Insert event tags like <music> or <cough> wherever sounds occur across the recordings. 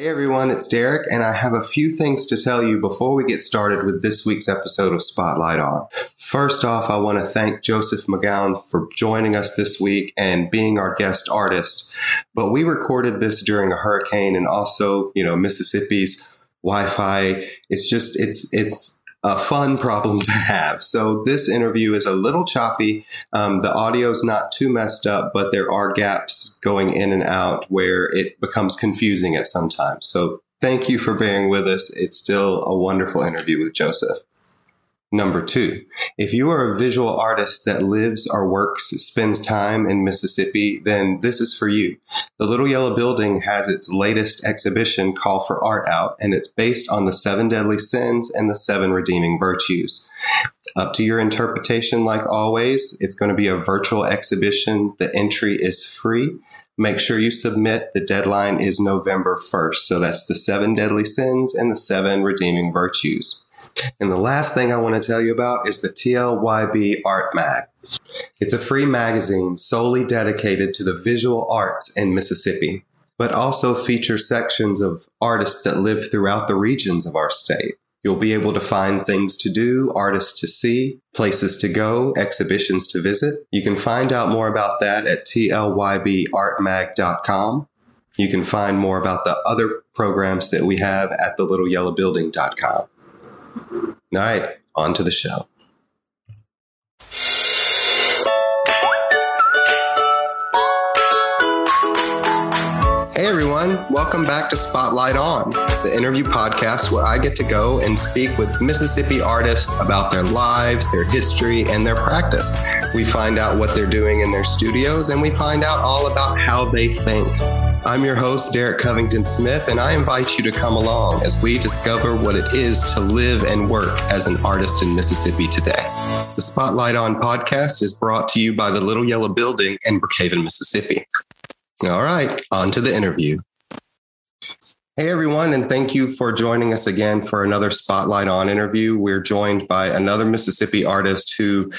Hey everyone, it's Derek, and I have a few things to tell you before we get started with this week's episode of Spotlight On. First off, I want to thank Joseph MacGown for joining us this week and being our guest artist. But we recorded this during a hurricane and also, you know, Mississippi's Wi-Fi. It's just it's it's a fun problem to have. So this interview is a little choppy. Um, the audio is not too messed up, but there are gaps going in and out where it becomes confusing at some times. So thank you for bearing with us. It's still a wonderful interview with Joseph. Number two, if you are a visual artist that lives or works, spends time in Mississippi, then this is for you. The Little Yellow Building has its latest exhibition, Call for Art, out, and it's based on the seven deadly sins and the seven redeeming virtues. Up to your interpretation, like always. It's going to be a virtual exhibition. The entry is free. Make sure you submit. The deadline is November 1st. So that's the seven deadly sins and the seven redeeming virtues. And the last thing I want to tell you about is the TLYB Art Mag. It's a free magazine solely dedicated to the visual arts in Mississippi, but also features sections of artists that live throughout the regions of our state. You'll be able to find things to do, artists to see, places to go, exhibitions to visit. You can find out more about that at tlybartmag.com. You can find more about the other programs that we have at thelittleyellowbuilding.com. All right, on to the show. Hey everyone, welcome back to Spotlight On, the interview podcast where I get to go and speak with Mississippi artists about their lives, their history, and their practice. We find out what they're doing in their studios and we find out all about how they think. I'm your host, Derek Covington Smith, and I invite you to come along as we discover what it is to live and work as an artist in Mississippi today. The Spotlight On podcast is brought to you by the Little Yellow Building in Brookhaven, Mississippi. All right, on to the interview. Hey, everyone, and thank you for joining us again for another Spotlight On interview. We're joined by another Mississippi artist who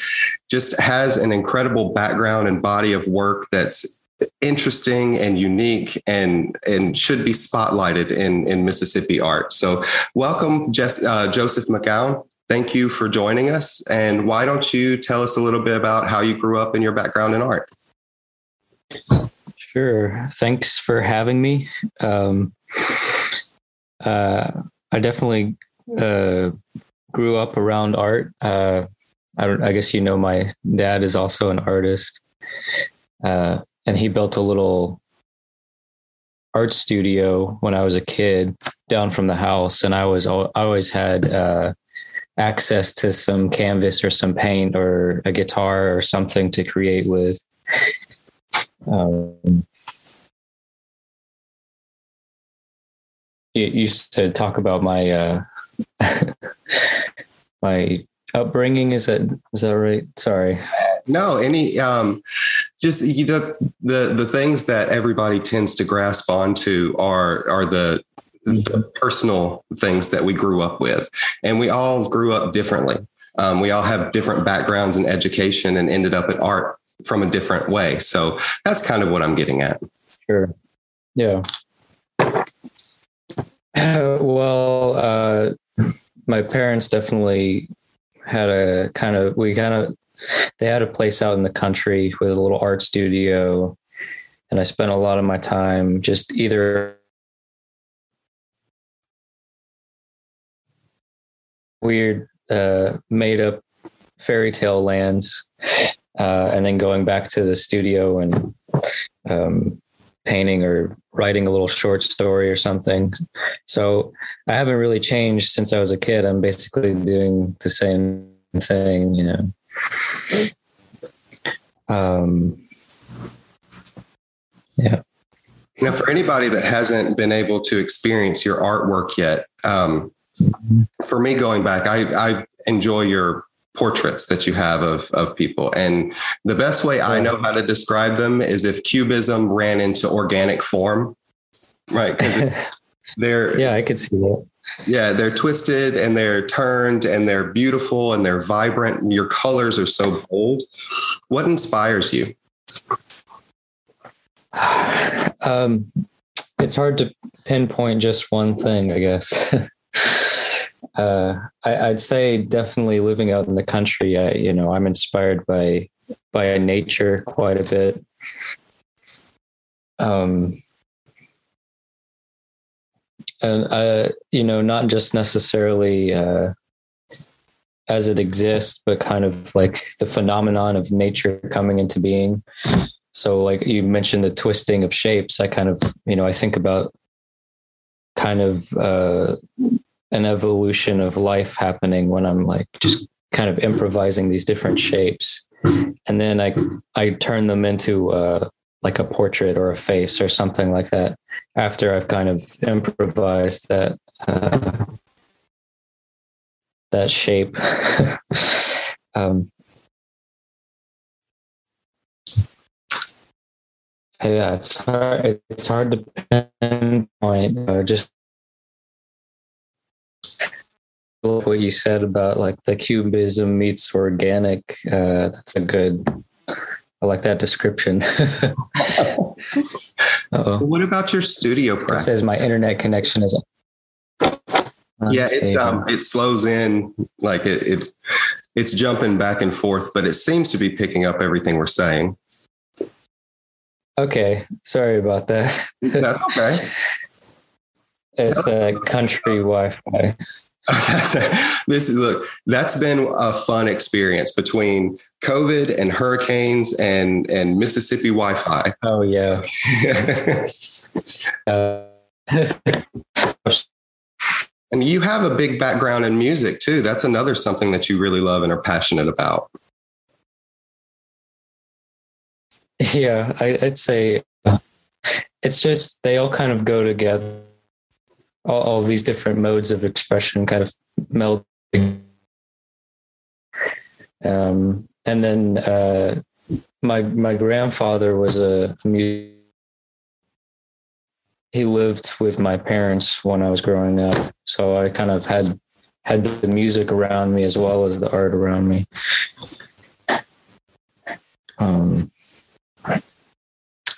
just has an incredible background and body of work that's interesting and unique and and should be spotlighted in in Mississippi art. So, welcome, Jess, uh, Joseph MacGown. Thank you for joining us. And why don't you tell us a little bit about how you grew up and your background in art? Sure. Thanks for having me. Um, uh, I definitely uh, grew up around art. Uh, I, I, guess you know my dad is also an artist, uh, and he built a little art studio when I was a kid down from the house, and I was I always had uh, access to some canvas or some paint or a guitar or something to create with. Um, you used to talk about my uh, <laughs> my upbringing. Is that is that right? Sorry. No, any um, just you know the the things that everybody tends to grasp onto are are the the personal things that we grew up with, and we all grew up differently. Um, we all have different backgrounds in education and ended up in art from a different way. So that's kind of what I'm getting at. Sure. Yeah. <clears throat> well, uh, my parents definitely had a kind of, we kind of, they had a place out in the country with a little art studio. And I spent a lot of my time just either weird, uh, made up fairy tale lands uh, and then going back to the studio and um, painting or writing a little short story or something. So I haven't really changed since I was a kid. I'm basically doing the same thing, you know. Um, yeah. Now, for anybody that hasn't been able to experience your artwork yet, um, for me, going back, I, I enjoy your portraits that you have of, of people. And the best way I know how to describe them is if cubism ran into organic form, right? Because <laughs> they're, yeah, I could see that. Yeah, they're twisted and they're turned and they're beautiful and they're vibrant. Your colors are so bold. What inspires you? <sighs> Um, it's hard to pinpoint just one thing, I guess. <laughs> uh, I, would say definitely living out in the country. I, you know, I'm inspired by by nature quite a bit. Um, and uh, you know, not just necessarily uh, as it exists, but kind of like the phenomenon of nature coming into being. So, like you mentioned, the twisting of shapes. I kind of, you know, I think about kind of uh, an evolution of life happening when I'm like just kind of improvising these different shapes, and then I I turn them into uh, like a portrait or a face or something like that after I've kind of improvised that uh, that shape. <laughs> um, yeah, it's hard. It's hard to pinpoint. Uh, just what you said about like the cubism meets organic. Uh, that's a good. I like that description. <laughs> what about your studio practice? It says my internet connection is yeah, it's um, it slows in like it, it it's jumping back and forth, but it seems to be picking up everything we're saying. Okay, sorry about that. That's okay. <laughs> it's a country Wi-Fi. This is look. That's been a fun experience between COVID and hurricanes and and Mississippi Wi-Fi. Oh yeah. <laughs> uh, <laughs> and you have a big background in music too. That's another something that you really love and are passionate about. Yeah, I, would say it's just they all kind of go together. All, all these different modes of expression kind of meld. Um, and then uh, my my grandfather was a, a music he lived with my parents when I was growing up, so I kind of had had the music around me as well as the art around me. Um,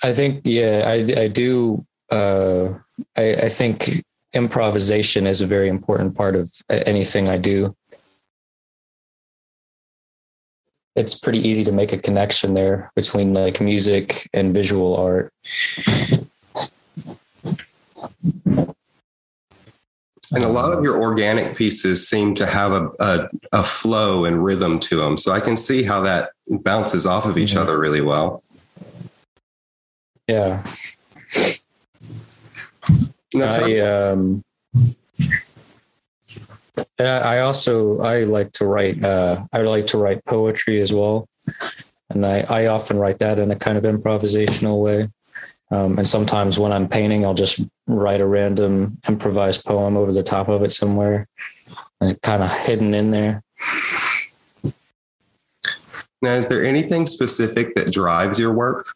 I think, yeah, I, I do. Uh, I, I think improvisation is a very important part of anything I do. It's pretty easy to make a connection there between like music and visual art. And a lot of your organic pieces seem to have a, a, a, flow and rhythm to them. So I can see how that bounces off of each mm-hmm. other really well. Yeah. I, um, I also I like to write uh, I like to write poetry as well, and I, I often write that in a kind of improvisational way. Um, and sometimes when I'm painting, I'll just write a random improvised poem over the top of it somewhere, and kind of hidden in there. Now, is there anything specific that drives your work?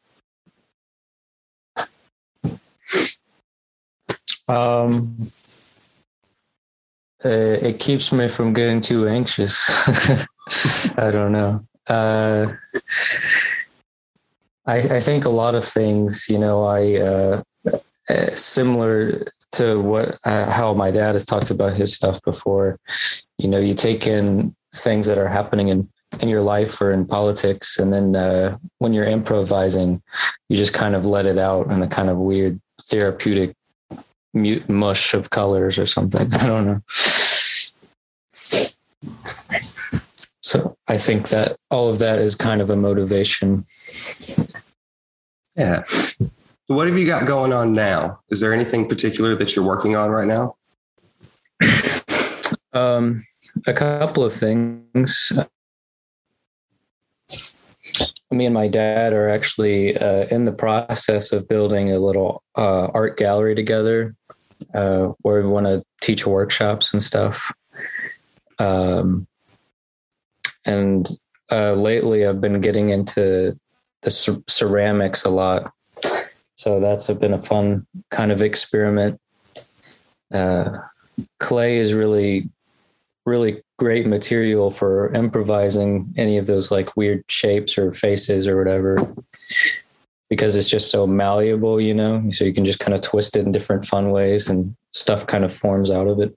Um, uh, it keeps me from getting too anxious. <laughs> I don't know. Uh, I, I think a lot of things, you know, I uh, uh, similar to what uh, how my dad has talked about his stuff before. You know, you take in things that are happening in in your life or in politics, and then uh, when you're improvising, you just kind of let it out in a kind of weird therapeutic mute mush of colors or something. I don't know. So I think that all of that is kind of a motivation. Yeah. What have you got going on now? Is there anything particular that you're working on right now? Um, a couple of things. Me and my dad are actually uh, in the process of building a little uh, art gallery together uh, where we want to teach workshops and stuff. Um, and uh, lately I've been getting into the c- ceramics a lot. So that's been a fun kind of experiment. Uh, clay is really, really great material for improvising any of those like weird shapes or faces or whatever. Because it's just so malleable, you know. So you can just kind of twist it in different fun ways, and stuff kind of forms out of it.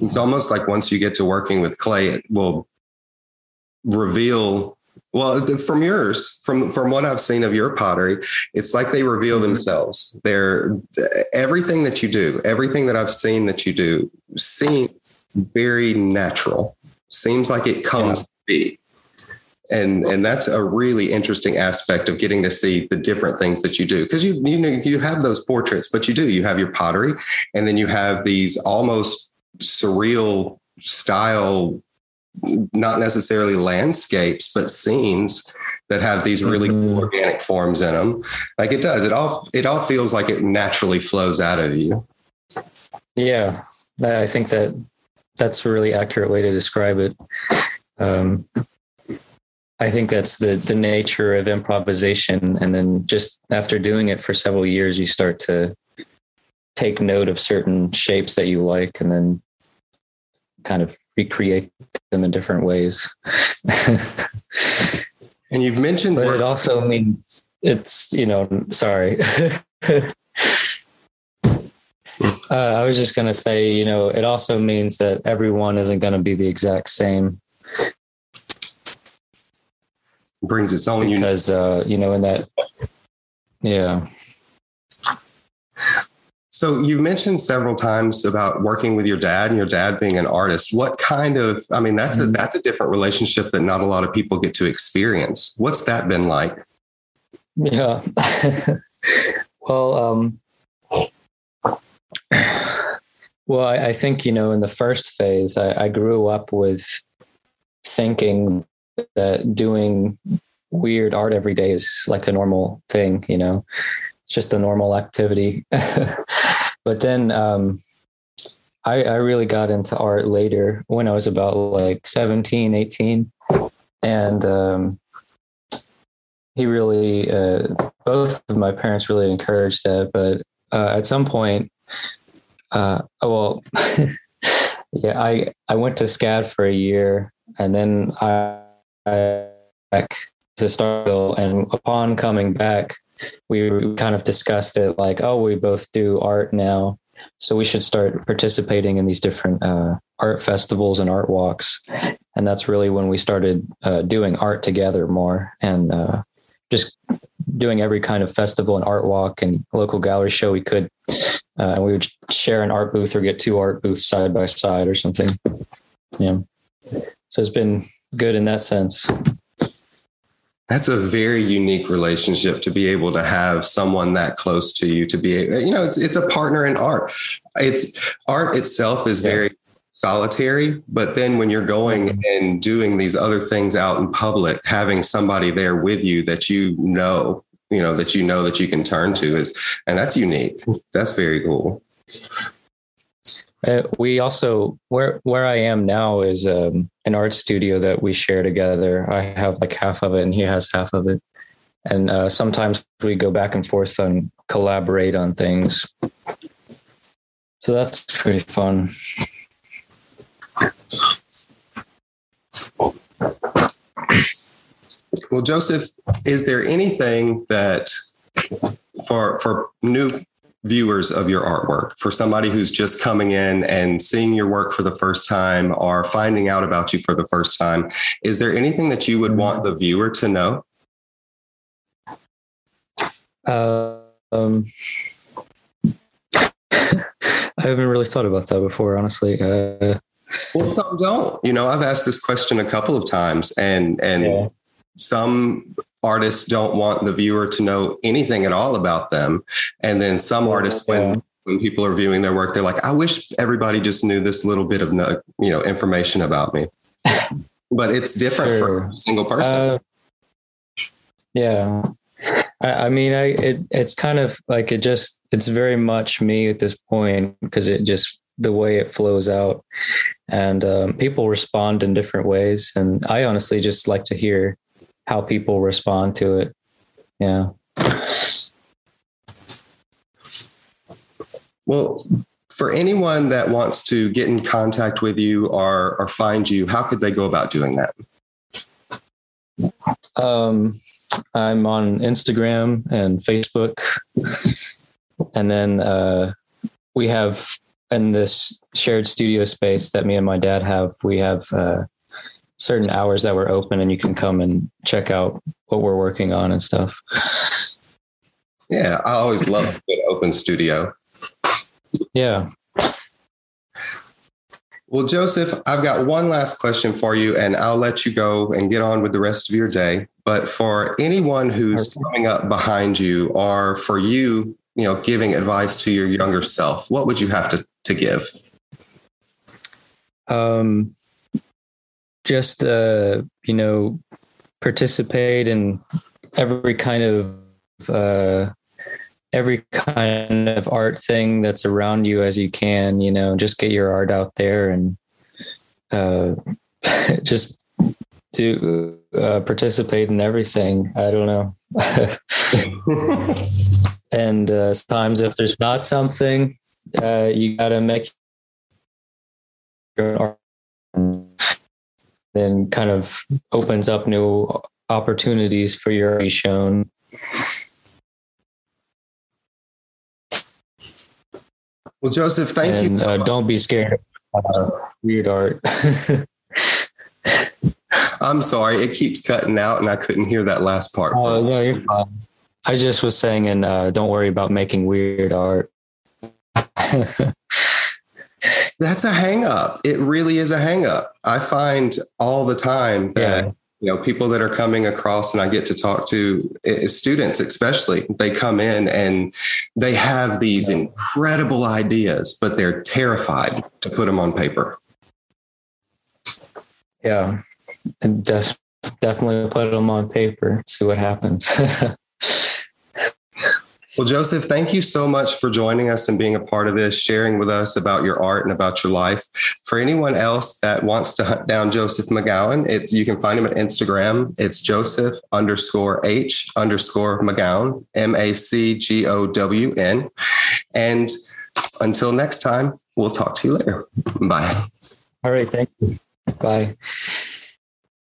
It's almost like once you get to working with clay, it will reveal well from yours from from what i've seen of your pottery it's like they reveal mm-hmm. themselves they're everything that you do everything that i've seen that you do seems very natural seems like it comes yeah. to be and and that's a really interesting aspect of getting to see the different things that you do because you you know you have those portraits but you do you have your pottery and then you have these almost surreal style not necessarily landscapes, but scenes that have these really mm-hmm. organic forms in them. Like it does. It all it all feels like it naturally flows out of you. Yeah, I think that that's a really accurate way to describe it. Um, I think that's the the nature of improvisation, and then just after doing it for several years, you start to take note of certain shapes that you like, and then kind of recreate them in different ways. <laughs> and you've mentioned, but it also means it's you know sorry. <laughs> uh, I was just going to say, you know, it also means that everyone isn't going to be the exact same. Brings its own because uh, you know in that, yeah. So you've mentioned several times about working with your dad and your dad being an artist. What kind of I mean that's mm-hmm. a that's a different relationship that not a lot of people get to experience. What's that been like? Yeah. <laughs> well, um well, I, I, think, you know, in the first phase, I, I grew up with thinking that doing weird art every day is like a normal thing, you know it's just a normal activity. <laughs> but then um, I, I really got into art later when I was about like 17, 18. And um, he really, uh, both of my parents really encouraged that. But uh, at some point, uh, well, <laughs> yeah, I, I went to SCAD for a year and then I back to Starkville. And upon coming back, we kind of discussed it like, oh, we both do art now. So we should start participating in these different uh, art festivals and art walks. And that's really when we started uh, doing art together more and uh, just doing every kind of festival and art walk and local gallery show we could. Uh, and we would share an art booth or get two art booths side by side or something. Yeah. So it's been good in that sense. That's a very unique relationship to be able to have someone that close to you to be you know it's it's a partner in art. It's art itself is yeah. very solitary but then when you're going mm-hmm. and doing these other things out in public having somebody there with you that you know you know that you know that you can turn to is and that's unique. That's very cool uh, we also where where I am now is um, an art studio that we share together. I have like half of it, and he has half of it. And uh, sometimes we go back and forth and collaborate on things. So that's pretty fun. Well, Joseph, is there anything that for for new viewers of your artwork. For somebody who's just coming in and seeing your work for the first time or finding out about you for the first time is there anything that you would want the viewer to know? Uh, um, <laughs> i haven't really thought about that before honestly. Uh, well some don't. You know i've asked this question a couple of times and and yeah. some artists don't want the viewer to know anything at all about them. And then some artists, when when people are viewing their work, they're like, I wish everybody just knew this little bit of you know information about me. <laughs> but it's different sure. for a single person. Uh, yeah. I, I mean, I it it's kind of like it just it's very much me at this point because it just the way it flows out, and um, people respond in different ways, and I honestly just like to hear how people respond to it. Yeah. Well, for anyone that wants to get in contact with you or, or find you, how could they go about doing that? Um, I'm on Instagram and Facebook, and then uh, we have in this shared studio space that me and my dad have. We have uh, certain hours that we're open, and you can come and check out what we're working on and stuff. Yeah, I always love a good open studio. Yeah. Well, Joseph, I've got one last question for you, and I'll let you go and get on with the rest of your day. But for anyone who's coming up behind you, or for you, you know, giving advice to your younger self, what would you have to, to give? Um, just uh, you know, participate in every kind of uh, every kind of art thing that's around you as you can, you know, just get your art out there and uh, <laughs> just to uh, participate in everything. I don't know. <laughs> and uh, sometimes if there's not something, uh, you got to make your art then kind of opens up new opportunities for your shown. Well, Joseph, thank and, you. Uh, don't be scared of uh, weird art. <laughs> I'm sorry, it keeps cutting out, and I couldn't hear that last part. Oh, no, you're fine. I just was saying, and uh, don't worry about making weird art. <laughs> That's a hang up. It really is a hang up. I find all the time that yeah. you know people that are coming across and i get to talk to eh, students especially they come in and they have these incredible ideas but they're terrified to put them on paper. Yeah. And def- definitely put them on paper see what happens <laughs> Well, Joseph, thank you so much for joining us and being a part of this, sharing with us about your art and about your life. For anyone else that wants to hunt down Joseph MacGown, it's you can find him at Instagram. It's Joseph underscore H underscore MacGown, M A C G O W N. And until next time, we'll talk to you later. Bye. All right. Thank you. Bye.